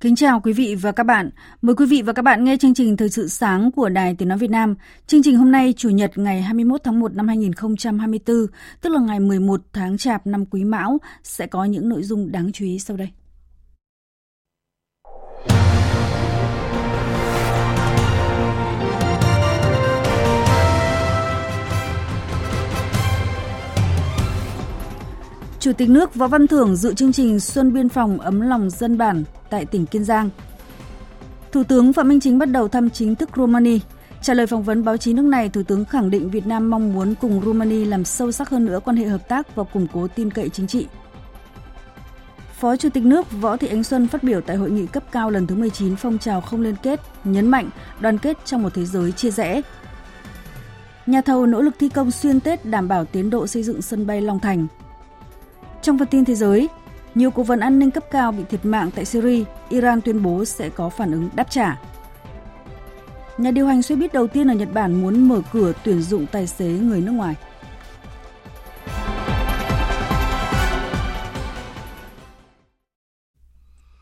Kính chào quý vị và các bạn. Mời quý vị và các bạn nghe chương trình Thời sự sáng của Đài Tiếng Nói Việt Nam. Chương trình hôm nay, Chủ nhật ngày 21 tháng 1 năm 2024, tức là ngày 11 tháng Chạp năm Quý Mão, sẽ có những nội dung đáng chú ý sau đây. Chủ tịch nước Võ Văn Thưởng dự chương trình Xuân Biên phòng ấm lòng dân bản tại tỉnh Kiên Giang. Thủ tướng Phạm Minh Chính bắt đầu thăm chính thức Romania. Trả lời phỏng vấn báo chí nước này, Thủ tướng khẳng định Việt Nam mong muốn cùng Romania làm sâu sắc hơn nữa quan hệ hợp tác và củng cố tin cậy chính trị. Phó Chủ tịch nước Võ Thị Ánh Xuân phát biểu tại hội nghị cấp cao lần thứ 19 phong trào không liên kết, nhấn mạnh đoàn kết trong một thế giới chia rẽ. Nhà thầu nỗ lực thi công xuyên Tết đảm bảo tiến độ xây dựng sân bay Long Thành. Trong phần tin thế giới, nhiều cố vấn an ninh cấp cao bị thiệt mạng tại Syria, Iran tuyên bố sẽ có phản ứng đáp trả. Nhà điều hành xe buýt đầu tiên ở Nhật Bản muốn mở cửa tuyển dụng tài xế người nước ngoài.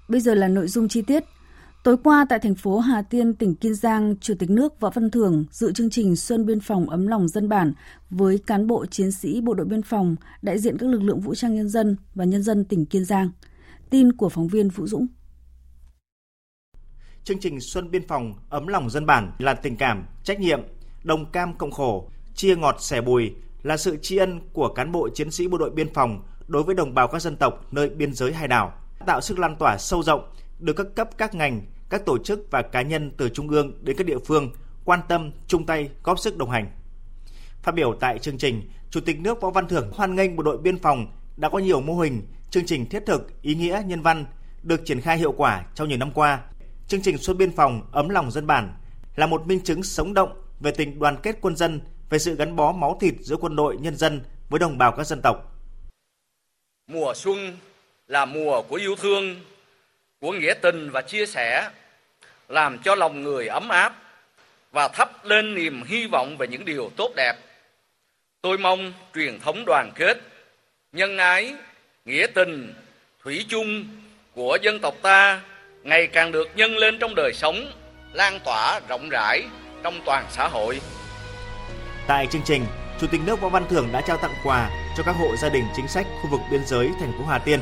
Bây giờ là nội dung chi tiết. Tối qua tại thành phố Hà Tiên, tỉnh Kiên Giang, Chủ tịch nước Võ Văn Thưởng dự chương trình Xuân Biên phòng ấm lòng dân bản với cán bộ chiến sĩ Bộ đội Biên phòng, đại diện các lực lượng vũ trang nhân dân và nhân dân tỉnh Kiên Giang. Tin của phóng viên Vũ Dũng. Chương trình Xuân Biên phòng ấm lòng dân bản là tình cảm, trách nhiệm, đồng cam cộng khổ, chia ngọt sẻ bùi là sự tri ân của cán bộ chiến sĩ Bộ đội Biên phòng đối với đồng bào các dân tộc nơi biên giới hải đảo, tạo sức lan tỏa sâu rộng được các cấp các ngành các tổ chức và cá nhân từ trung ương đến các địa phương quan tâm, chung tay, góp sức đồng hành. Phát biểu tại chương trình, Chủ tịch nước Võ Văn Thưởng hoan nghênh bộ đội biên phòng đã có nhiều mô hình, chương trình thiết thực, ý nghĩa, nhân văn được triển khai hiệu quả trong nhiều năm qua. Chương trình Xuân Biên phòng ấm lòng dân bản là một minh chứng sống động về tình đoàn kết quân dân, về sự gắn bó máu thịt giữa quân đội nhân dân với đồng bào các dân tộc. Mùa xuân là mùa của yêu thương, của nghĩa tình và chia sẻ làm cho lòng người ấm áp và thắp lên niềm hy vọng về những điều tốt đẹp. Tôi mong truyền thống đoàn kết, nhân ái, nghĩa tình, thủy chung của dân tộc ta ngày càng được nhân lên trong đời sống, lan tỏa rộng rãi trong toàn xã hội. Tại chương trình, Chủ tịch nước Võ Văn Thưởng đã trao tặng quà cho các hộ gia đình chính sách khu vực biên giới thành phố Hà Tiên.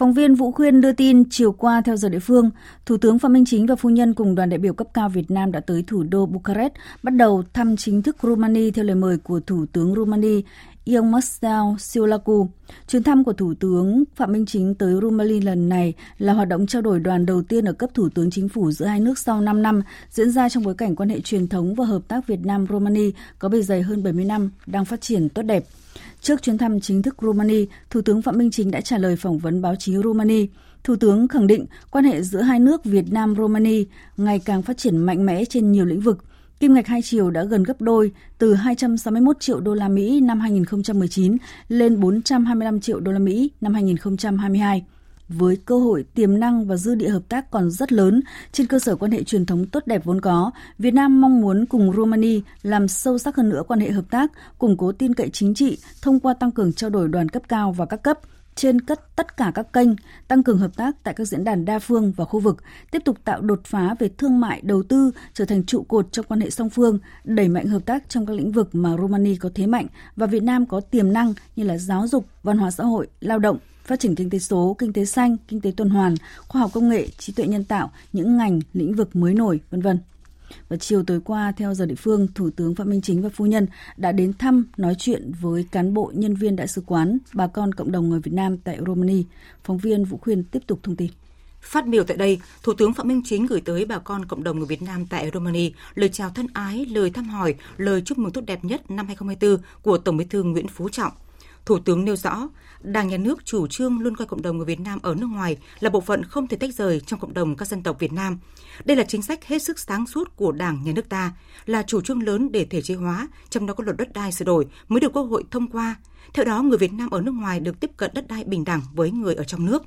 Phóng viên Vũ Khuyên đưa tin chiều qua theo giờ địa phương, Thủ tướng Phạm Minh Chính và phu nhân cùng đoàn đại biểu cấp cao Việt Nam đã tới thủ đô Bucharest, bắt đầu thăm chính thức Romania theo lời mời của Thủ tướng Romania. Ion Marcel Siolacu. Chuyến thăm của Thủ tướng Phạm Minh Chính tới Romania lần này là hoạt động trao đổi đoàn đầu tiên ở cấp Thủ tướng Chính phủ giữa hai nước sau 5 năm, diễn ra trong bối cảnh quan hệ truyền thống và hợp tác Việt Nam-Romania có bề dày hơn 70 năm, đang phát triển tốt đẹp. Trước chuyến thăm chính thức Romania, Thủ tướng Phạm Minh Chính đã trả lời phỏng vấn báo chí Romania. Thủ tướng khẳng định quan hệ giữa hai nước Việt Nam-Romania ngày càng phát triển mạnh mẽ trên nhiều lĩnh vực. Kim ngạch hai chiều đã gần gấp đôi, từ 261 triệu đô la Mỹ năm 2019 lên 425 triệu đô la Mỹ năm 2022 với cơ hội tiềm năng và dư địa hợp tác còn rất lớn trên cơ sở quan hệ truyền thống tốt đẹp vốn có, Việt Nam mong muốn cùng Romania làm sâu sắc hơn nữa quan hệ hợp tác, củng cố tin cậy chính trị thông qua tăng cường trao đổi đoàn cấp cao và các cấp trên tất tất cả các kênh, tăng cường hợp tác tại các diễn đàn đa phương và khu vực, tiếp tục tạo đột phá về thương mại, đầu tư trở thành trụ cột trong quan hệ song phương, đẩy mạnh hợp tác trong các lĩnh vực mà Romania có thế mạnh và Việt Nam có tiềm năng như là giáo dục, văn hóa xã hội, lao động, phát triển kinh tế số, kinh tế xanh, kinh tế tuần hoàn, khoa học công nghệ, trí tuệ nhân tạo, những ngành, lĩnh vực mới nổi, vân vân. Và chiều tối qua, theo giờ địa phương, Thủ tướng Phạm Minh Chính và phu nhân đã đến thăm, nói chuyện với cán bộ nhân viên đại sứ quán, bà con cộng đồng người Việt Nam tại Romania. Phóng viên Vũ Khuyên tiếp tục thông tin. Phát biểu tại đây, Thủ tướng Phạm Minh Chính gửi tới bà con cộng đồng người Việt Nam tại Romania lời chào thân ái, lời thăm hỏi, lời chúc mừng tốt đẹp nhất năm 2024 của Tổng Bí thư Nguyễn Phú Trọng. Thủ tướng nêu rõ, Đảng nhà nước chủ trương luôn coi cộng đồng người Việt Nam ở nước ngoài là bộ phận không thể tách rời trong cộng đồng các dân tộc Việt Nam. Đây là chính sách hết sức sáng suốt của Đảng nhà nước ta, là chủ trương lớn để thể chế hóa, trong đó có luật đất đai sửa đổi mới được Quốc hội thông qua. Theo đó, người Việt Nam ở nước ngoài được tiếp cận đất đai bình đẳng với người ở trong nước.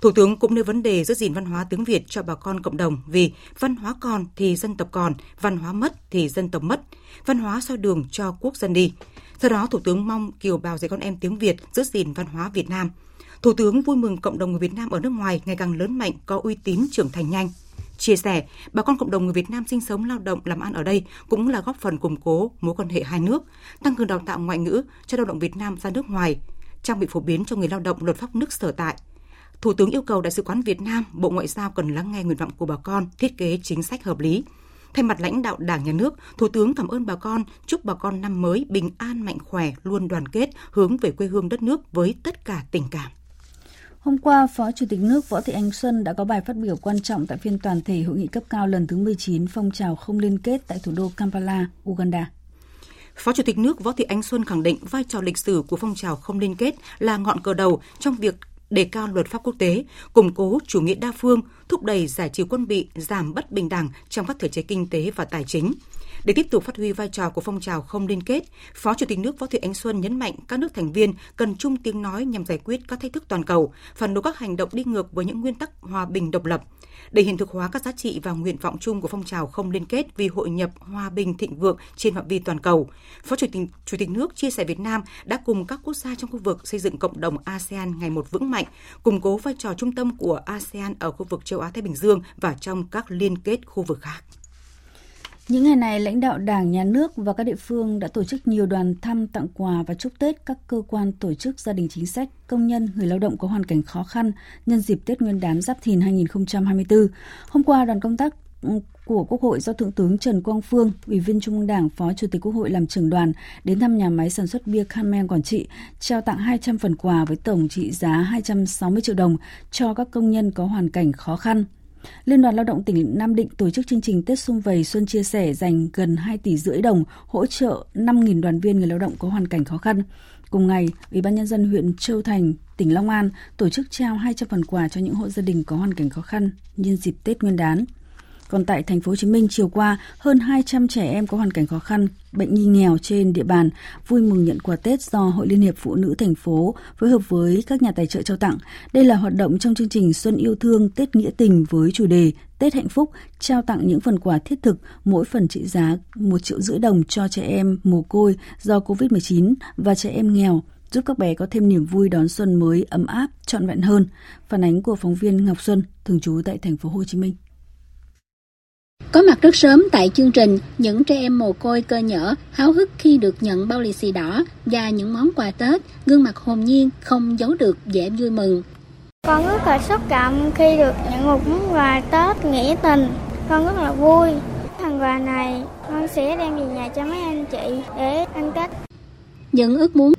Thủ tướng cũng nêu vấn đề giữ gìn văn hóa tiếng Việt cho bà con cộng đồng vì văn hóa còn thì dân tộc còn, văn hóa mất thì dân tộc mất, văn hóa soi đường cho quốc dân đi. Do đó, Thủ tướng mong kiều bào dạy con em tiếng Việt giữ gìn văn hóa Việt Nam. Thủ tướng vui mừng cộng đồng người Việt Nam ở nước ngoài ngày càng lớn mạnh, có uy tín, trưởng thành nhanh. Chia sẻ, bà con cộng đồng người Việt Nam sinh sống, lao động, làm ăn ở đây cũng là góp phần củng cố mối quan hệ hai nước, tăng cường đào tạo ngoại ngữ cho lao động Việt Nam ra nước ngoài, trang bị phổ biến cho người lao động luật pháp nước sở tại. Thủ tướng yêu cầu Đại sứ quán Việt Nam, Bộ Ngoại giao cần lắng nghe nguyện vọng của bà con, thiết kế chính sách hợp lý, Thay mặt lãnh đạo Đảng Nhà nước, Thủ tướng cảm ơn bà con, chúc bà con năm mới bình an mạnh khỏe, luôn đoàn kết, hướng về quê hương đất nước với tất cả tình cảm. Hôm qua, Phó Chủ tịch nước Võ Thị Ánh Xuân đã có bài phát biểu quan trọng tại phiên toàn thể hội nghị cấp cao lần thứ 19 phong trào không liên kết tại thủ đô Kampala, Uganda. Phó Chủ tịch nước Võ Thị Ánh Xuân khẳng định vai trò lịch sử của phong trào không liên kết là ngọn cờ đầu trong việc đề cao luật pháp quốc tế, củng cố chủ nghĩa đa phương, thúc đẩy giải trừ quân bị, giảm bất bình đẳng trong các thể chế kinh tế và tài chính. Để tiếp tục phát huy vai trò của phong trào không liên kết, Phó Chủ tịch nước Võ Thị Ánh Xuân nhấn mạnh các nước thành viên cần chung tiếng nói nhằm giải quyết các thách thức toàn cầu, phản đối các hành động đi ngược với những nguyên tắc hòa bình độc lập. Để hiện thực hóa các giá trị và nguyện vọng chung của phong trào không liên kết vì hội nhập hòa bình thịnh vượng trên phạm vi toàn cầu, Phó Chủ tịch, Chủ tịch nước chia sẻ Việt Nam đã cùng các quốc gia trong khu vực xây dựng cộng đồng ASEAN ngày một vững mạnh, củng cố vai trò trung tâm của ASEAN ở khu vực châu Á Thái Bình Dương và trong các liên kết khu vực khác. Những ngày này, lãnh đạo Đảng, Nhà nước và các địa phương đã tổ chức nhiều đoàn thăm tặng quà và chúc Tết các cơ quan tổ chức gia đình chính sách, công nhân, người lao động có hoàn cảnh khó khăn nhân dịp Tết Nguyên đán Giáp Thìn 2024. Hôm qua, đoàn công tác ừ, của Quốc hội do Thượng tướng Trần Quang Phương, Ủy viên Trung ương Đảng, Phó Chủ tịch Quốc hội làm trưởng đoàn đến thăm nhà máy sản xuất bia Carmen Quảng Trị, trao tặng 200 phần quà với tổng trị giá 260 triệu đồng cho các công nhân có hoàn cảnh khó khăn. Liên đoàn Lao động tỉnh Nam Định tổ chức chương trình Tết Xuân Vầy Xuân Chia Sẻ dành gần 2 tỷ rưỡi đồng hỗ trợ 5.000 đoàn viên người lao động có hoàn cảnh khó khăn. Cùng ngày, Ủy ban Nhân dân huyện Châu Thành, tỉnh Long An tổ chức trao 200 phần quà cho những hộ gia đình có hoàn cảnh khó khăn nhân dịp Tết Nguyên đán. Còn tại thành phố Hồ Chí Minh chiều qua, hơn 200 trẻ em có hoàn cảnh khó khăn, bệnh nhi nghèo trên địa bàn vui mừng nhận quà Tết do Hội Liên hiệp Phụ nữ thành phố phối hợp với các nhà tài trợ trao tặng. Đây là hoạt động trong chương trình Xuân yêu thương Tết nghĩa tình với chủ đề Tết hạnh phúc, trao tặng những phần quà thiết thực, mỗi phần trị giá 1 triệu rưỡi đồng cho trẻ em mồ côi do Covid-19 và trẻ em nghèo giúp các bé có thêm niềm vui đón xuân mới ấm áp, trọn vẹn hơn. Phản ánh của phóng viên Ngọc Xuân, thường trú tại thành phố Hồ Chí Minh. Có mặt rất sớm tại chương trình, những trẻ em mồ côi cơ nhở háo hức khi được nhận bao lì xì đỏ và những món quà Tết, gương mặt hồn nhiên không giấu được vẻ vui mừng. Con rất là xúc động khi được nhận một món quà Tết nghĩa tình. Con rất là vui. Phần quà này con sẽ đem về nhà cho mấy anh chị để ăn Tết. Những ước muốn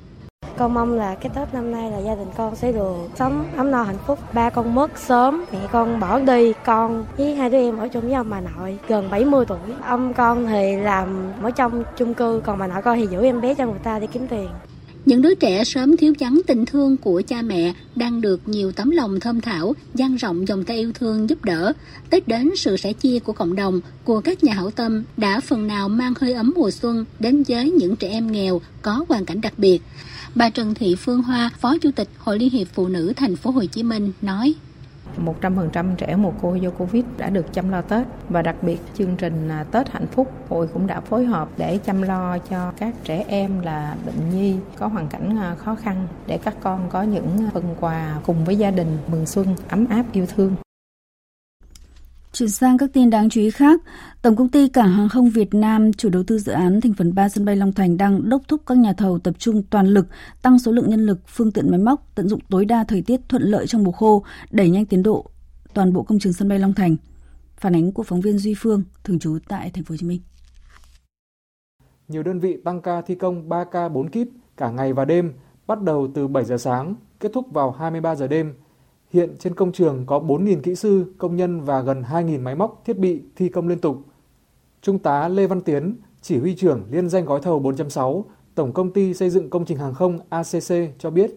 con mong là cái Tết năm nay là gia đình con sẽ được sống ấm no hạnh phúc. Ba con mất sớm, mẹ con bỏ đi, con với hai đứa em ở chung với ông bà nội gần 70 tuổi. Ông con thì làm ở trong chung cư, còn bà nội con thì giữ em bé cho người ta để kiếm tiền. Những đứa trẻ sớm thiếu vắng tình thương của cha mẹ đang được nhiều tấm lòng thơm thảo, dang rộng dòng tay yêu thương giúp đỡ. Tết đến sự sẻ chia của cộng đồng, của các nhà hảo tâm đã phần nào mang hơi ấm mùa xuân đến với những trẻ em nghèo có hoàn cảnh đặc biệt. Bà Trần Thị Phương Hoa, Phó Chủ tịch Hội Liên hiệp Phụ nữ Thành phố Hồ Chí Minh nói: 100% trẻ mồ côi do Covid đã được chăm lo Tết và đặc biệt chương trình à, Tết hạnh phúc hội cũng đã phối hợp để chăm lo cho các trẻ em là bệnh nhi có hoàn cảnh à, khó khăn để các con có những à, phần quà cùng với gia đình mừng xuân ấm áp yêu thương. Chuyển sang các tin đáng chú ý khác, Tổng công ty Cảng hàng không Việt Nam, chủ đầu tư dự án thành phần 3 sân bay Long Thành đang đốc thúc các nhà thầu tập trung toàn lực tăng số lượng nhân lực, phương tiện máy móc, tận dụng tối đa thời tiết thuận lợi trong mùa khô, đẩy nhanh tiến độ toàn bộ công trường sân bay Long Thành. Phản ánh của phóng viên Duy Phương, thường trú tại thành phố Hồ Chí Minh. Nhiều đơn vị tăng ca thi công 3 ca 4 kíp cả ngày và đêm, bắt đầu từ 7 giờ sáng, kết thúc vào 23 giờ đêm. Hiện trên công trường có 4.000 kỹ sư, công nhân và gần 2.000 máy móc, thiết bị thi công liên tục. Trung tá Lê Văn Tiến, chỉ huy trưởng liên danh gói thầu 4.6, Tổng công ty xây dựng công trình hàng không ACC cho biết.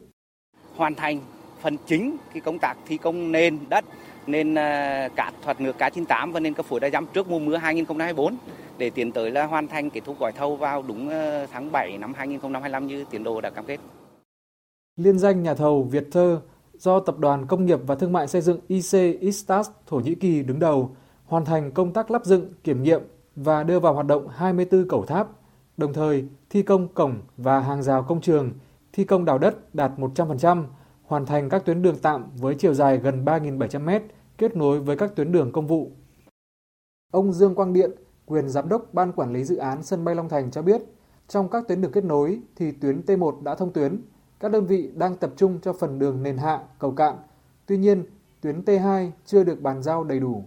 Hoàn thành phần chính cái công tác thi công nền đất, nên à, cát thoát nước K98 và nên cấp phối đa giám trước mùa mưa 2024 để tiến tới là hoàn thành kết thúc gói thầu vào đúng à, tháng 7 năm 2025 như tiến độ đã cam kết. Liên danh nhà thầu Việt Thơ do Tập đoàn Công nghiệp và Thương mại Xây dựng IC Istas Thổ Nhĩ Kỳ đứng đầu hoàn thành công tác lắp dựng, kiểm nghiệm và đưa vào hoạt động 24 cầu tháp, đồng thời thi công cổng và hàng rào công trường, thi công đào đất đạt 100%, hoàn thành các tuyến đường tạm với chiều dài gần 3.700 m kết nối với các tuyến đường công vụ. Ông Dương Quang Điện, quyền giám đốc ban quản lý dự án sân bay Long Thành cho biết, trong các tuyến đường kết nối thì tuyến T1 đã thông tuyến, các đơn vị đang tập trung cho phần đường nền hạ, cầu cạn. Tuy nhiên, tuyến T2 chưa được bàn giao đầy đủ.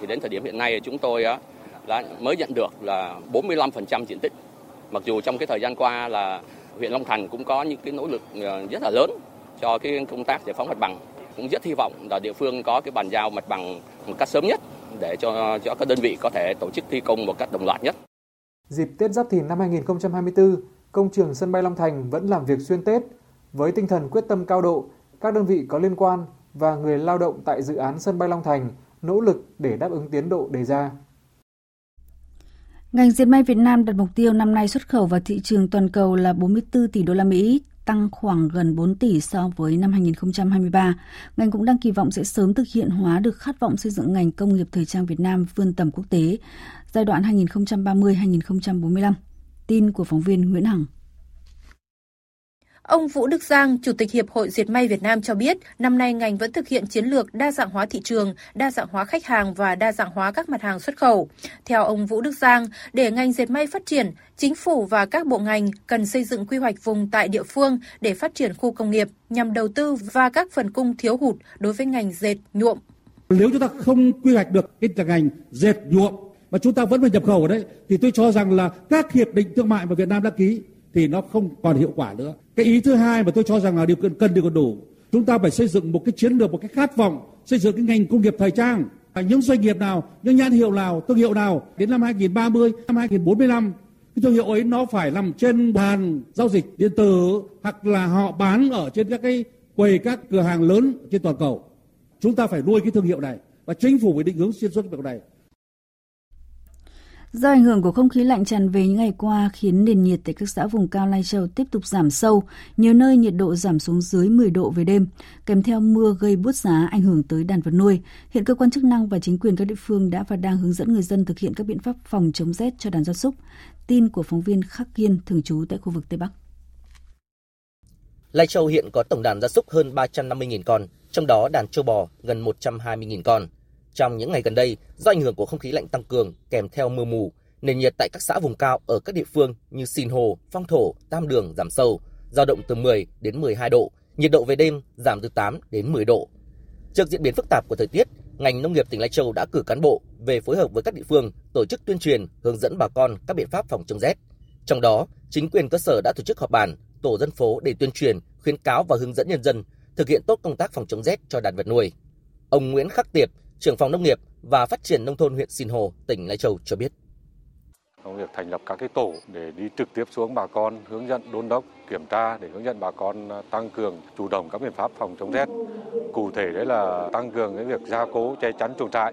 Thì đến thời điểm hiện nay chúng tôi là mới nhận được là 45% diện tích. Mặc dù trong cái thời gian qua là huyện Long Thành cũng có những cái nỗ lực ờ, rất là lớn cho cái công tác giải phóng mặt bằng. Cũng rất hy vọng là địa phương có cái bàn giao mặt bằng một cách sớm nhất để cho cho các đơn vị có thể tổ chức thi công một cách đồng loạt nhất. Dịp Tết Giáp Thìn năm 2024, công trường sân bay Long Thành vẫn làm việc xuyên Tết với tinh thần quyết tâm cao độ, các đơn vị có liên quan và người lao động tại dự án sân bay Long Thành nỗ lực để đáp ứng tiến độ đề ra. Ngành diệt may Việt Nam đặt mục tiêu năm nay xuất khẩu vào thị trường toàn cầu là 44 tỷ đô la Mỹ, tăng khoảng gần 4 tỷ so với năm 2023. Ngành cũng đang kỳ vọng sẽ sớm thực hiện hóa được khát vọng xây dựng ngành công nghiệp thời trang Việt Nam vươn tầm quốc tế giai đoạn 2030-2045. Tin của phóng viên Nguyễn Hằng. Ông Vũ Đức Giang, Chủ tịch Hiệp hội Diệt may Việt Nam cho biết, năm nay ngành vẫn thực hiện chiến lược đa dạng hóa thị trường, đa dạng hóa khách hàng và đa dạng hóa các mặt hàng xuất khẩu. Theo ông Vũ Đức Giang, để ngành dệt may phát triển, chính phủ và các bộ ngành cần xây dựng quy hoạch vùng tại địa phương để phát triển khu công nghiệp nhằm đầu tư và các phần cung thiếu hụt đối với ngành dệt nhuộm. Nếu chúng ta không quy hoạch được cái ngành dệt nhuộm mà chúng ta vẫn phải nhập khẩu ở đấy thì tôi cho rằng là các hiệp định thương mại mà Việt Nam đã ký thì nó không còn hiệu quả nữa. Cái ý thứ hai mà tôi cho rằng là điều cần cần điều còn đủ. Chúng ta phải xây dựng một cái chiến lược, một cái khát vọng xây dựng cái ngành công nghiệp thời trang. Những doanh nghiệp nào, những nhãn hiệu nào, thương hiệu nào đến năm 2030, năm 2045 cái thương hiệu ấy nó phải nằm trên bàn giao dịch điện tử hoặc là họ bán ở trên các cái quầy các cửa hàng lớn trên toàn cầu. Chúng ta phải nuôi cái thương hiệu này và chính phủ phải định hướng xuyên suốt việc này. Do ảnh hưởng của không khí lạnh tràn về những ngày qua khiến nền nhiệt tại các xã vùng cao Lai Châu tiếp tục giảm sâu, nhiều nơi nhiệt độ giảm xuống dưới 10 độ về đêm, kèm theo mưa gây bút giá ảnh hưởng tới đàn vật nuôi. Hiện cơ quan chức năng và chính quyền các địa phương đã và đang hướng dẫn người dân thực hiện các biện pháp phòng chống rét cho đàn gia súc. Tin của phóng viên Khắc Kiên thường trú tại khu vực Tây Bắc. Lai Châu hiện có tổng đàn gia súc hơn 350.000 con, trong đó đàn châu bò gần 120.000 con. Trong những ngày gần đây, do ảnh hưởng của không khí lạnh tăng cường kèm theo mưa mù, nền nhiệt tại các xã vùng cao ở các địa phương như Sinh Hồ, Phong Thổ, Tam Đường giảm sâu, dao động từ 10 đến 12 độ, nhiệt độ về đêm giảm từ 8 đến 10 độ. Trước diễn biến phức tạp của thời tiết, ngành nông nghiệp tỉnh Lai Châu đã cử cán bộ về phối hợp với các địa phương tổ chức tuyên truyền, hướng dẫn bà con các biện pháp phòng chống rét. Trong đó, chính quyền cơ sở đã tổ chức họp bàn, tổ dân phố để tuyên truyền, khuyến cáo và hướng dẫn nhân dân thực hiện tốt công tác phòng chống rét cho đàn vật nuôi. Ông Nguyễn Khắc Tiệp, trưởng phòng nông nghiệp và phát triển nông thôn huyện Sinh Hồ, tỉnh Lai Châu cho biết. Nông nghiệp thành lập các cái tổ để đi trực tiếp xuống bà con hướng dẫn đôn đốc kiểm tra để hướng dẫn bà con à, tăng cường chủ động các biện pháp phòng chống rét. Cụ thể đấy là tăng cường cái việc gia cố che chắn chuồng trại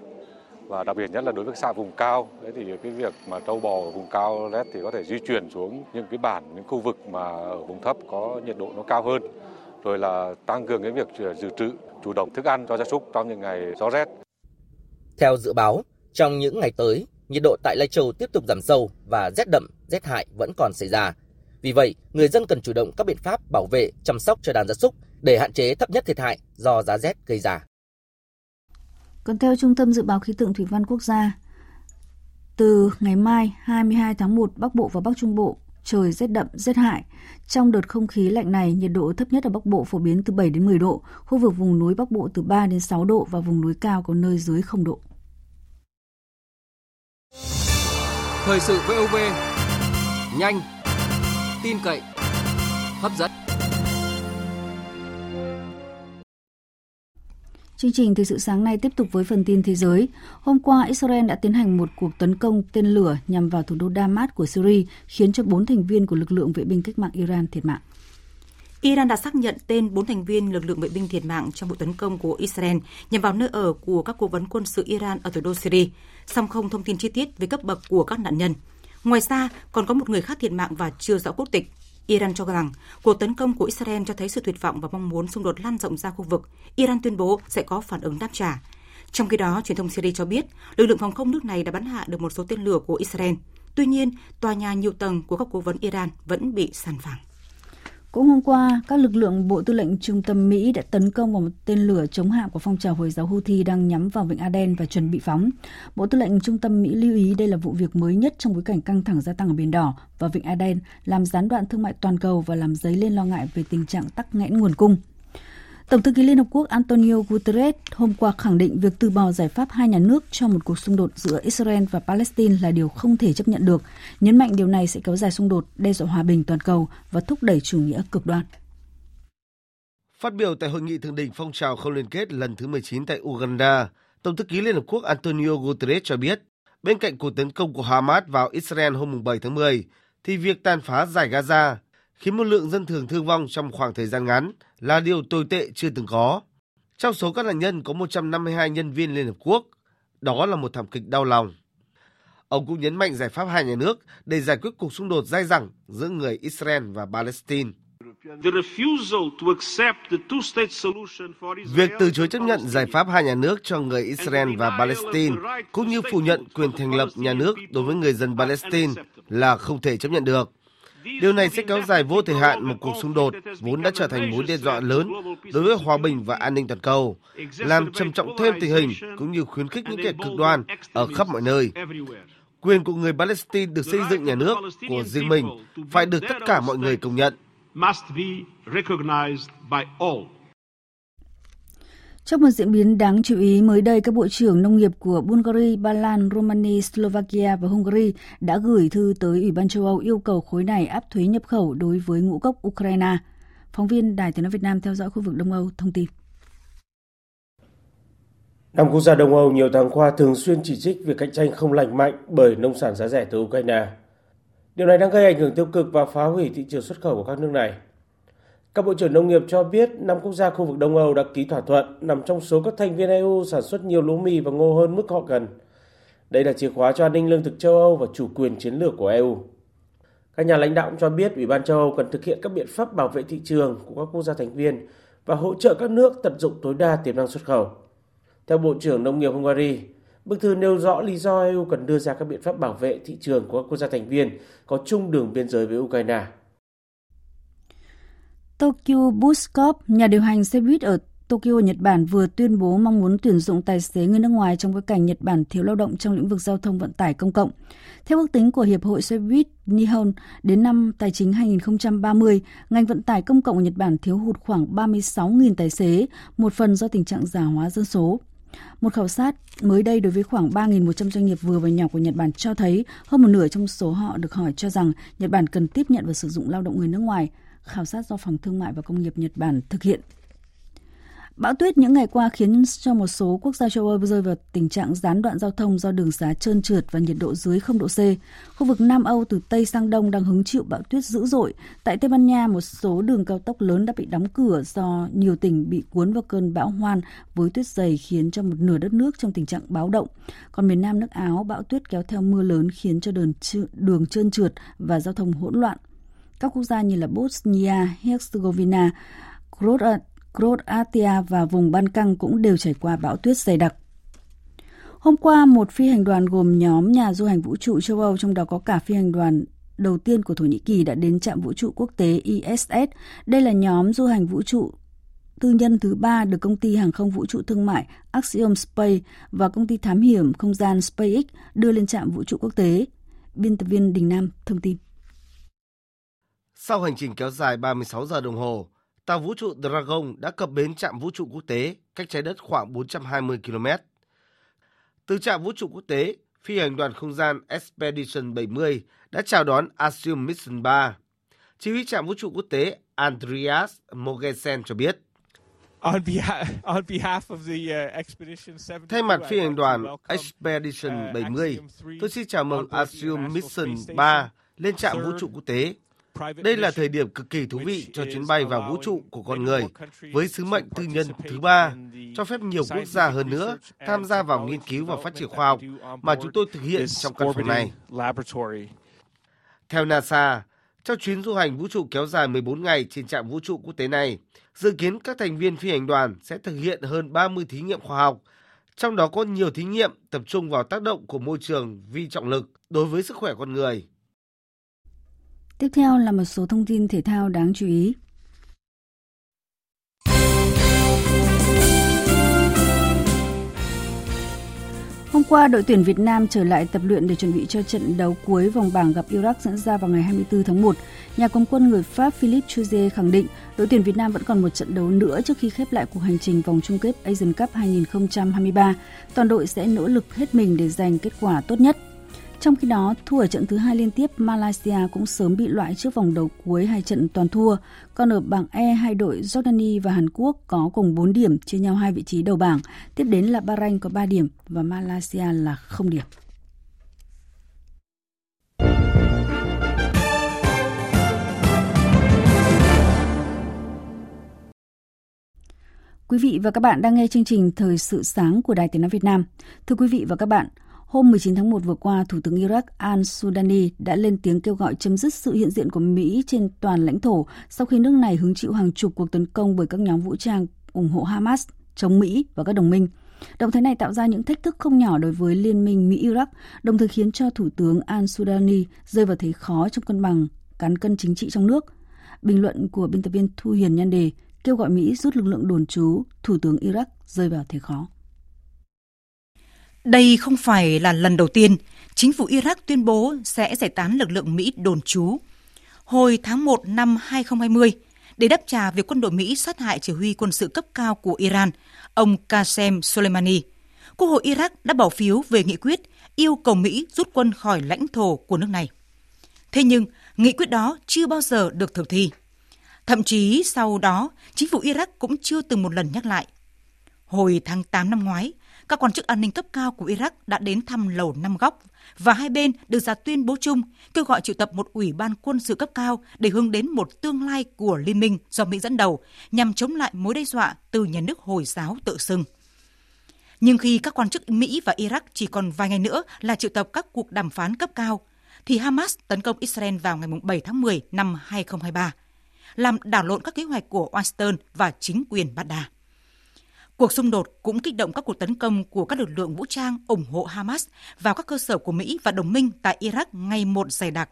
và đặc biệt nhất là đối với xã vùng cao đấy thì cái việc mà trâu bò ở vùng cao rét thì có thể di chuyển xuống những cái bản những khu vực mà ở vùng thấp có nhiệt độ nó cao hơn rồi là tăng cường cái việc à, dự trữ chủ động thức ăn cho gia súc trong những ngày gió rét theo dự báo, trong những ngày tới, nhiệt độ tại Lai Châu tiếp tục giảm sâu và rét đậm, rét hại vẫn còn xảy ra. Vì vậy, người dân cần chủ động các biện pháp bảo vệ, chăm sóc cho đàn gia súc để hạn chế thấp nhất thiệt hại do giá rét gây ra. Còn theo Trung tâm Dự báo Khí tượng Thủy văn Quốc gia, từ ngày mai 22 tháng 1, Bắc Bộ và Bắc Trung Bộ trời rét đậm, rét hại. Trong đợt không khí lạnh này, nhiệt độ thấp nhất ở Bắc Bộ phổ biến từ 7 đến 10 độ, khu vực vùng núi Bắc Bộ từ 3 đến 6 độ và vùng núi cao có nơi dưới 0 độ. Thời sự VOV, nhanh, tin cậy, hấp dẫn. Chương trình thời sự sáng nay tiếp tục với phần tin thế giới. Hôm qua, Israel đã tiến hành một cuộc tấn công tên lửa nhằm vào thủ đô Damas của Syria, khiến cho bốn thành viên của lực lượng vệ binh cách mạng Iran thiệt mạng. Iran đã xác nhận tên 4 thành viên lực lượng vệ binh thiệt mạng trong vụ tấn công của Israel nhằm vào nơi ở của các cố vấn quân sự Iran ở thủ đô Syria, song không thông tin chi tiết về cấp bậc của các nạn nhân. Ngoài ra, còn có một người khác thiệt mạng và chưa rõ quốc tịch. Iran cho rằng cuộc tấn công của Israel cho thấy sự tuyệt vọng và mong muốn xung đột lan rộng ra khu vực. Iran tuyên bố sẽ có phản ứng đáp trả. Trong khi đó, truyền thông Syria cho biết lực lượng phòng không nước này đã bắn hạ được một số tên lửa của Israel. Tuy nhiên, tòa nhà nhiều tầng của các cố vấn Iran vẫn bị sàn phẳng. Cũng hôm qua, các lực lượng Bộ Tư lệnh Trung tâm Mỹ đã tấn công vào một tên lửa chống hạm của phong trào Hồi giáo Houthi đang nhắm vào Vịnh Aden và chuẩn bị phóng. Bộ Tư lệnh Trung tâm Mỹ lưu ý đây là vụ việc mới nhất trong bối cảnh căng thẳng gia tăng ở Biển Đỏ và Vịnh Aden, làm gián đoạn thương mại toàn cầu và làm dấy lên lo ngại về tình trạng tắc nghẽn nguồn cung. Tổng thư ký Liên Hợp Quốc Antonio Guterres hôm qua khẳng định việc từ bỏ giải pháp hai nhà nước cho một cuộc xung đột giữa Israel và Palestine là điều không thể chấp nhận được, nhấn mạnh điều này sẽ kéo dài xung đột, đe dọa hòa bình toàn cầu và thúc đẩy chủ nghĩa cực đoan. Phát biểu tại hội nghị thượng đỉnh phong trào không liên kết lần thứ 19 tại Uganda, Tổng thư ký Liên Hợp Quốc Antonio Guterres cho biết, bên cạnh cuộc tấn công của Hamas vào Israel hôm 7 tháng 10, thì việc tàn phá giải Gaza khiến một lượng dân thường thương vong trong khoảng thời gian ngắn là điều tồi tệ chưa từng có. Trong số các nạn nhân có 152 nhân viên Liên Hợp Quốc. Đó là một thảm kịch đau lòng. Ông cũng nhấn mạnh giải pháp hai nhà nước để giải quyết cuộc xung đột dai dẳng giữa người Israel và Palestine. Việc từ chối chấp nhận giải pháp hai nhà nước cho người Israel và Palestine, cũng như phủ nhận quyền thành lập nhà nước đối với người dân Palestine là không thể chấp nhận được. Điều này sẽ kéo dài vô thời hạn một cuộc xung đột vốn đã trở thành mối đe dọa lớn đối với hòa bình và an ninh toàn cầu, làm trầm trọng thêm tình hình cũng như khuyến khích những kẻ cực đoan ở khắp mọi nơi. Quyền của người Palestine được xây dựng nhà nước của riêng mình phải được tất cả mọi người công nhận. Trong một diễn biến đáng chú ý, mới đây các bộ trưởng nông nghiệp của Bulgaria, Ba Lan, Romania, Slovakia và Hungary đã gửi thư tới Ủy ban châu Âu yêu cầu khối này áp thuế nhập khẩu đối với ngũ cốc Ukraine. Phóng viên Đài tiếng nói Việt Nam theo dõi khu vực Đông Âu thông tin. Năm quốc gia Đông Âu nhiều tháng qua thường xuyên chỉ trích việc cạnh tranh không lành mạnh bởi nông sản giá rẻ từ Ukraine. Điều này đang gây ảnh hưởng tiêu cực và phá hủy thị trường xuất khẩu của các nước này. Các bộ trưởng nông nghiệp cho biết năm quốc gia khu vực Đông Âu đã ký thỏa thuận nằm trong số các thành viên EU sản xuất nhiều lúa mì và ngô hơn mức họ cần. Đây là chìa khóa cho an ninh lương thực châu Âu và chủ quyền chiến lược của EU. Các nhà lãnh đạo cũng cho biết Ủy ban châu Âu cần thực hiện các biện pháp bảo vệ thị trường của các quốc gia thành viên và hỗ trợ các nước tận dụng tối đa tiềm năng xuất khẩu. Theo Bộ trưởng Nông nghiệp Hungary, bức thư nêu rõ lý do EU cần đưa ra các biện pháp bảo vệ thị trường của các quốc gia thành viên có chung đường biên giới với Ukraine. Tokyo Bus Corp, nhà điều hành xe buýt ở Tokyo, Nhật Bản vừa tuyên bố mong muốn tuyển dụng tài xế người nước ngoài trong bối cảnh Nhật Bản thiếu lao động trong lĩnh vực giao thông vận tải công cộng. Theo ước tính của Hiệp hội xe buýt Nihon, đến năm tài chính 2030, ngành vận tải công cộng ở Nhật Bản thiếu hụt khoảng 36.000 tài xế, một phần do tình trạng già hóa dân số. Một khảo sát mới đây đối với khoảng 3.100 doanh nghiệp vừa và nhỏ của Nhật Bản cho thấy hơn một nửa trong số họ được hỏi cho rằng Nhật Bản cần tiếp nhận và sử dụng lao động người nước ngoài, khảo sát do Phòng Thương mại và Công nghiệp Nhật Bản thực hiện. Bão tuyết những ngày qua khiến cho một số quốc gia châu Âu rơi vào tình trạng gián đoạn giao thông do đường xá trơn trượt và nhiệt độ dưới 0 độ C. Khu vực Nam Âu từ Tây sang Đông đang hứng chịu bão tuyết dữ dội. Tại Tây Ban Nha, một số đường cao tốc lớn đã bị đóng cửa do nhiều tỉnh bị cuốn vào cơn bão hoan với tuyết dày khiến cho một nửa đất nước trong tình trạng báo động. Còn miền Nam nước Áo, bão tuyết kéo theo mưa lớn khiến cho đường, đường trơn trượt và giao thông hỗn loạn. Các quốc gia như là Bosnia, Herzegovina, Croatia và vùng Ban Căng cũng đều trải qua bão tuyết dày đặc. Hôm qua, một phi hành đoàn gồm nhóm nhà du hành vũ trụ châu Âu, trong đó có cả phi hành đoàn đầu tiên của Thổ Nhĩ Kỳ đã đến trạm vũ trụ quốc tế ISS. Đây là nhóm du hành vũ trụ tư nhân thứ ba được công ty hàng không vũ trụ thương mại Axiom Space và công ty thám hiểm không gian SpaceX đưa lên trạm vũ trụ quốc tế. Biên tập viên Đình Nam thông tin. Sau hành trình kéo dài 36 giờ đồng hồ, tàu vũ trụ Dragon đã cập bến trạm vũ trụ quốc tế cách trái đất khoảng 420 km. Từ trạm vũ trụ quốc tế, phi hành đoàn không gian Expedition 70 đã chào đón Axiom Mission 3. Chỉ huy trạm vũ trụ quốc tế Andreas Mogensen cho biết. Thay mặt phi hành đoàn Expedition 70, tôi xin chào mừng Axiom Mission 3 lên trạm vũ trụ quốc tế. Đây là thời điểm cực kỳ thú vị cho chuyến bay vào vũ trụ của con người với sứ mệnh tư nhân thứ ba, cho phép nhiều quốc gia hơn nữa tham gia vào nghiên cứu và phát triển khoa học mà chúng tôi thực hiện trong căn phòng này. Theo NASA, trong chuyến du hành vũ trụ kéo dài 14 ngày trên trạm vũ trụ quốc tế này, dự kiến các thành viên phi hành đoàn sẽ thực hiện hơn 30 thí nghiệm khoa học, trong đó có nhiều thí nghiệm tập trung vào tác động của môi trường vi trọng lực đối với sức khỏe con người. Tiếp theo là một số thông tin thể thao đáng chú ý. Hôm qua, đội tuyển Việt Nam trở lại tập luyện để chuẩn bị cho trận đấu cuối vòng bảng gặp Iraq diễn ra vào ngày 24 tháng 1. Nhà cầm quân người Pháp Philippe Chuze khẳng định đội tuyển Việt Nam vẫn còn một trận đấu nữa trước khi khép lại cuộc hành trình vòng chung kết Asian Cup 2023. Toàn đội sẽ nỗ lực hết mình để giành kết quả tốt nhất. Trong khi đó, thua ở trận thứ hai liên tiếp, Malaysia cũng sớm bị loại trước vòng đấu cuối hai trận toàn thua. Còn ở bảng E, hai đội Jordani và Hàn Quốc có cùng 4 điểm, chia nhau hai vị trí đầu bảng. Tiếp đến là Bahrain có 3 điểm và Malaysia là 0 điểm. Quý vị và các bạn đang nghe chương trình Thời sự sáng của Đài Tiếng Nói Việt Nam. Thưa quý vị và các bạn, Hôm 19 tháng 1 vừa qua, Thủ tướng Iraq al-Sudani đã lên tiếng kêu gọi chấm dứt sự hiện diện của Mỹ trên toàn lãnh thổ sau khi nước này hứng chịu hàng chục cuộc tấn công bởi các nhóm vũ trang ủng hộ Hamas, chống Mỹ và các đồng minh. Động thái này tạo ra những thách thức không nhỏ đối với liên minh Mỹ-Iraq, đồng thời khiến cho Thủ tướng al-Sudani rơi vào thế khó trong cân bằng cán cân chính trị trong nước. Bình luận của biên tập viên Thu Hiền Nhan Đề kêu gọi Mỹ rút lực lượng đồn trú, Thủ tướng Iraq rơi vào thế khó. Đây không phải là lần đầu tiên chính phủ Iraq tuyên bố sẽ giải tán lực lượng Mỹ đồn trú. Hồi tháng 1 năm 2020, để đáp trả việc quân đội Mỹ sát hại chỉ huy quân sự cấp cao của Iran, ông Qasem Soleimani, Quốc hội Iraq đã bỏ phiếu về nghị quyết yêu cầu Mỹ rút quân khỏi lãnh thổ của nước này. Thế nhưng, nghị quyết đó chưa bao giờ được thực thi. Thậm chí sau đó, chính phủ Iraq cũng chưa từng một lần nhắc lại. Hồi tháng 8 năm ngoái, các quan chức an ninh cấp cao của Iraq đã đến thăm lầu năm góc và hai bên đưa ra tuyên bố chung kêu gọi triệu tập một ủy ban quân sự cấp cao để hướng đến một tương lai của liên minh do Mỹ dẫn đầu nhằm chống lại mối đe dọa từ nhà nước Hồi giáo tự xưng. Nhưng khi các quan chức Mỹ và Iraq chỉ còn vài ngày nữa là triệu tập các cuộc đàm phán cấp cao, thì Hamas tấn công Israel vào ngày 7 tháng 10 năm 2023, làm đảo lộn các kế hoạch của Washington và chính quyền Baghdad. Cuộc xung đột cũng kích động các cuộc tấn công của các lực lượng vũ trang ủng hộ Hamas vào các cơ sở của Mỹ và đồng minh tại Iraq ngày một dày đặc.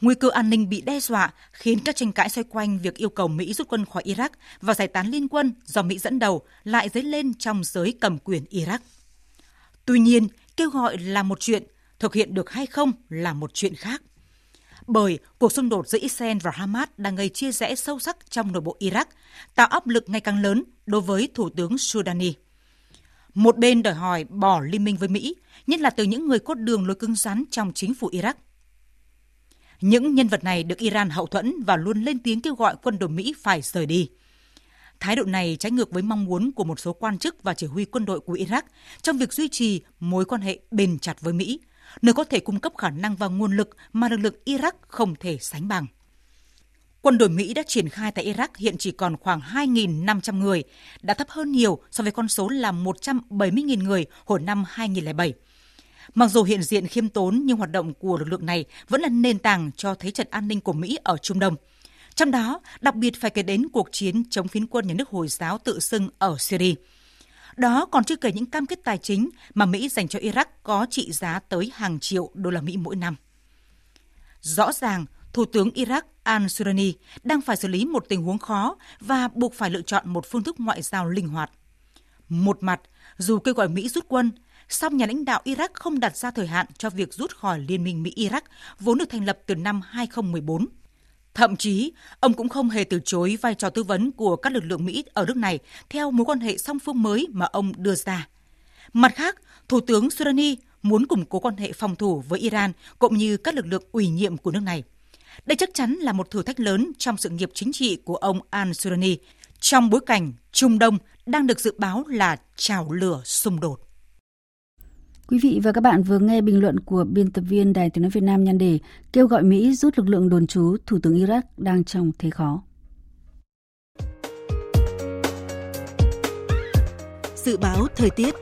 Nguy cơ an ninh bị đe dọa khiến các tranh cãi xoay quanh việc yêu cầu Mỹ rút quân khỏi Iraq và giải tán liên quân do Mỹ dẫn đầu lại dấy lên trong giới cầm quyền Iraq. Tuy nhiên, kêu gọi là một chuyện, thực hiện được hay không là một chuyện khác bởi cuộc xung đột giữa Israel và Hamas đang gây chia rẽ sâu sắc trong nội bộ Iraq, tạo áp lực ngày càng lớn đối với Thủ tướng Sudani. Một bên đòi hỏi bỏ liên minh với Mỹ, nhất là từ những người cốt đường lối cứng rắn trong chính phủ Iraq. Những nhân vật này được Iran hậu thuẫn và luôn lên tiếng kêu gọi quân đội Mỹ phải rời đi. Thái độ này trái ngược với mong muốn của một số quan chức và chỉ huy quân đội của Iraq trong việc duy trì mối quan hệ bền chặt với Mỹ, nơi có thể cung cấp khả năng và nguồn lực mà lực lượng Iraq không thể sánh bằng. Quân đội Mỹ đã triển khai tại Iraq hiện chỉ còn khoảng 2.500 người, đã thấp hơn nhiều so với con số là 170.000 người hồi năm 2007. Mặc dù hiện diện khiêm tốn nhưng hoạt động của lực lượng này vẫn là nền tảng cho thế trận an ninh của Mỹ ở Trung Đông. Trong đó, đặc biệt phải kể đến cuộc chiến chống phiến quân nhà nước Hồi giáo tự xưng ở Syria. Đó còn chưa kể những cam kết tài chính mà Mỹ dành cho Iraq có trị giá tới hàng triệu đô la Mỹ mỗi năm. Rõ ràng, Thủ tướng Iraq al-Surani đang phải xử lý một tình huống khó và buộc phải lựa chọn một phương thức ngoại giao linh hoạt. Một mặt, dù kêu gọi Mỹ rút quân, song nhà lãnh đạo Iraq không đặt ra thời hạn cho việc rút khỏi Liên minh Mỹ-Iraq vốn được thành lập từ năm 2014. Thậm chí, ông cũng không hề từ chối vai trò tư vấn của các lực lượng Mỹ ở nước này theo mối quan hệ song phương mới mà ông đưa ra. Mặt khác, Thủ tướng Surani muốn củng cố quan hệ phòng thủ với Iran cũng như các lực lượng ủy nhiệm của nước này. Đây chắc chắn là một thử thách lớn trong sự nghiệp chính trị của ông al-Surani trong bối cảnh Trung Đông đang được dự báo là trào lửa xung đột. Quý vị và các bạn vừa nghe bình luận của biên tập viên Đài Tiếng Nói Việt Nam nhan đề kêu gọi Mỹ rút lực lượng đồn trú Thủ tướng Iraq đang trong thế khó. Dự báo thời tiết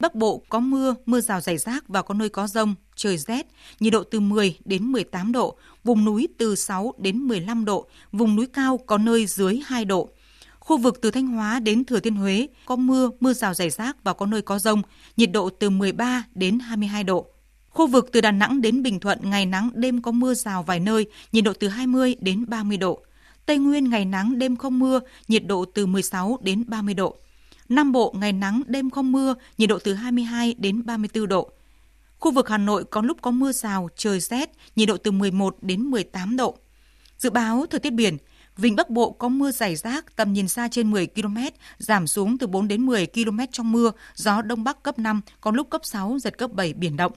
Bắc Bộ có mưa, mưa rào rải rác và có nơi có rông, trời rét, nhiệt độ từ 10 đến 18 độ, vùng núi từ 6 đến 15 độ, vùng núi cao có nơi dưới 2 độ. Khu vực từ Thanh Hóa đến Thừa Thiên Huế có mưa, mưa rào rải rác và có nơi có rông, nhiệt độ từ 13 đến 22 độ. Khu vực từ Đà Nẵng đến Bình Thuận ngày nắng, đêm có mưa rào vài nơi, nhiệt độ từ 20 đến 30 độ. Tây Nguyên ngày nắng, đêm không mưa, nhiệt độ từ 16 đến 30 độ. Nam Bộ ngày nắng, đêm không mưa, nhiệt độ từ 22 đến 34 độ. Khu vực Hà Nội có lúc có mưa rào, trời rét, nhiệt độ từ 11 đến 18 độ. Dự báo thời tiết biển, Vịnh Bắc Bộ có mưa rải rác, tầm nhìn xa trên 10 km, giảm xuống từ 4 đến 10 km trong mưa, gió Đông Bắc cấp 5, có lúc cấp 6, giật cấp 7 biển động.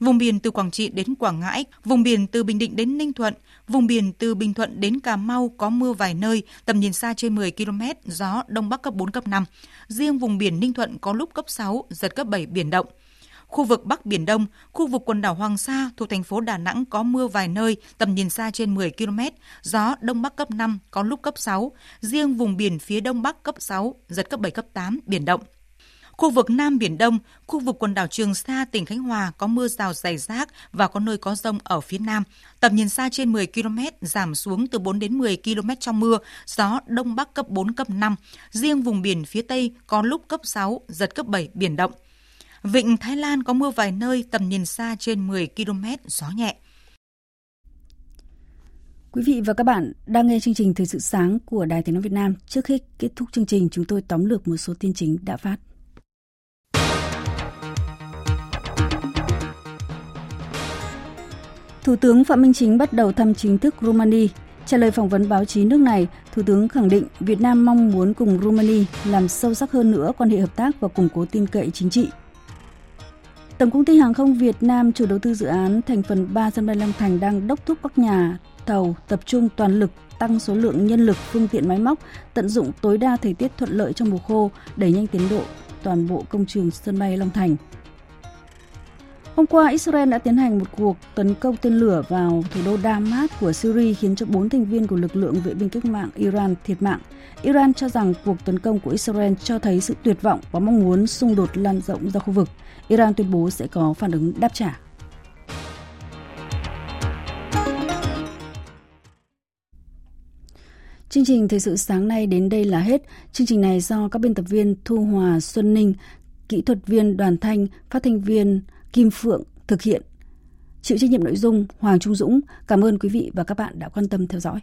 Vùng biển từ Quảng Trị đến Quảng Ngãi, vùng biển từ Bình Định đến Ninh Thuận, vùng biển từ Bình Thuận đến Cà Mau có mưa vài nơi, tầm nhìn xa trên 10 km, gió Đông Bắc cấp 4, cấp 5. Riêng vùng biển Ninh Thuận có lúc cấp 6, giật cấp 7 biển động. Khu vực Bắc Biển Đông, khu vực quần đảo Hoàng Sa thuộc thành phố Đà Nẵng có mưa vài nơi, tầm nhìn xa trên 10 km, gió Đông Bắc cấp 5, có lúc cấp 6. Riêng vùng biển phía Đông Bắc cấp 6, giật cấp 7, cấp 8, biển động. Khu vực Nam Biển Đông, khu vực quần đảo Trường Sa, tỉnh Khánh Hòa có mưa rào dày rác và có nơi có rông ở phía Nam. Tầm nhìn xa trên 10 km, giảm xuống từ 4 đến 10 km trong mưa, gió Đông Bắc cấp 4, cấp 5. Riêng vùng biển phía Tây có lúc cấp 6, giật cấp 7, biển động. Vịnh Thái Lan có mưa vài nơi, tầm nhìn xa trên 10 km, gió nhẹ. Quý vị và các bạn đang nghe chương trình Thời sự sáng của Đài Tiếng Nói Việt Nam. Trước khi kết thúc chương trình, chúng tôi tóm lược một số tin chính đã phát. Thủ tướng Phạm Minh Chính bắt đầu thăm chính thức Romania. Trả lời phỏng vấn báo chí nước này, Thủ tướng khẳng định Việt Nam mong muốn cùng Romania làm sâu sắc hơn nữa quan hệ hợp tác và củng cố tin cậy chính trị. Tổng công ty Hàng không Việt Nam, chủ đầu tư dự án thành phần 3 sân bay Long Thành đang đốc thúc các nhà thầu tập trung toàn lực tăng số lượng nhân lực, phương tiện máy móc, tận dụng tối đa thời tiết thuận lợi trong mùa khô, đẩy nhanh tiến độ toàn bộ công trường sân bay Long Thành. Hôm qua, Israel đã tiến hành một cuộc tấn công tên lửa vào thủ đô Damas của Syria khiến cho 4 thành viên của lực lượng vệ binh cách mạng Iran thiệt mạng. Iran cho rằng cuộc tấn công của Israel cho thấy sự tuyệt vọng và mong muốn xung đột lan rộng ra khu vực. Iran tuyên bố sẽ có phản ứng đáp trả. Chương trình thời sự sáng nay đến đây là hết. Chương trình này do các biên tập viên Thu Hòa, Xuân Ninh, kỹ thuật viên Đoàn Thanh, phát thanh viên Kim Phượng thực hiện. Chịu trách nhiệm nội dung Hoàng Trung Dũng. Cảm ơn quý vị và các bạn đã quan tâm theo dõi.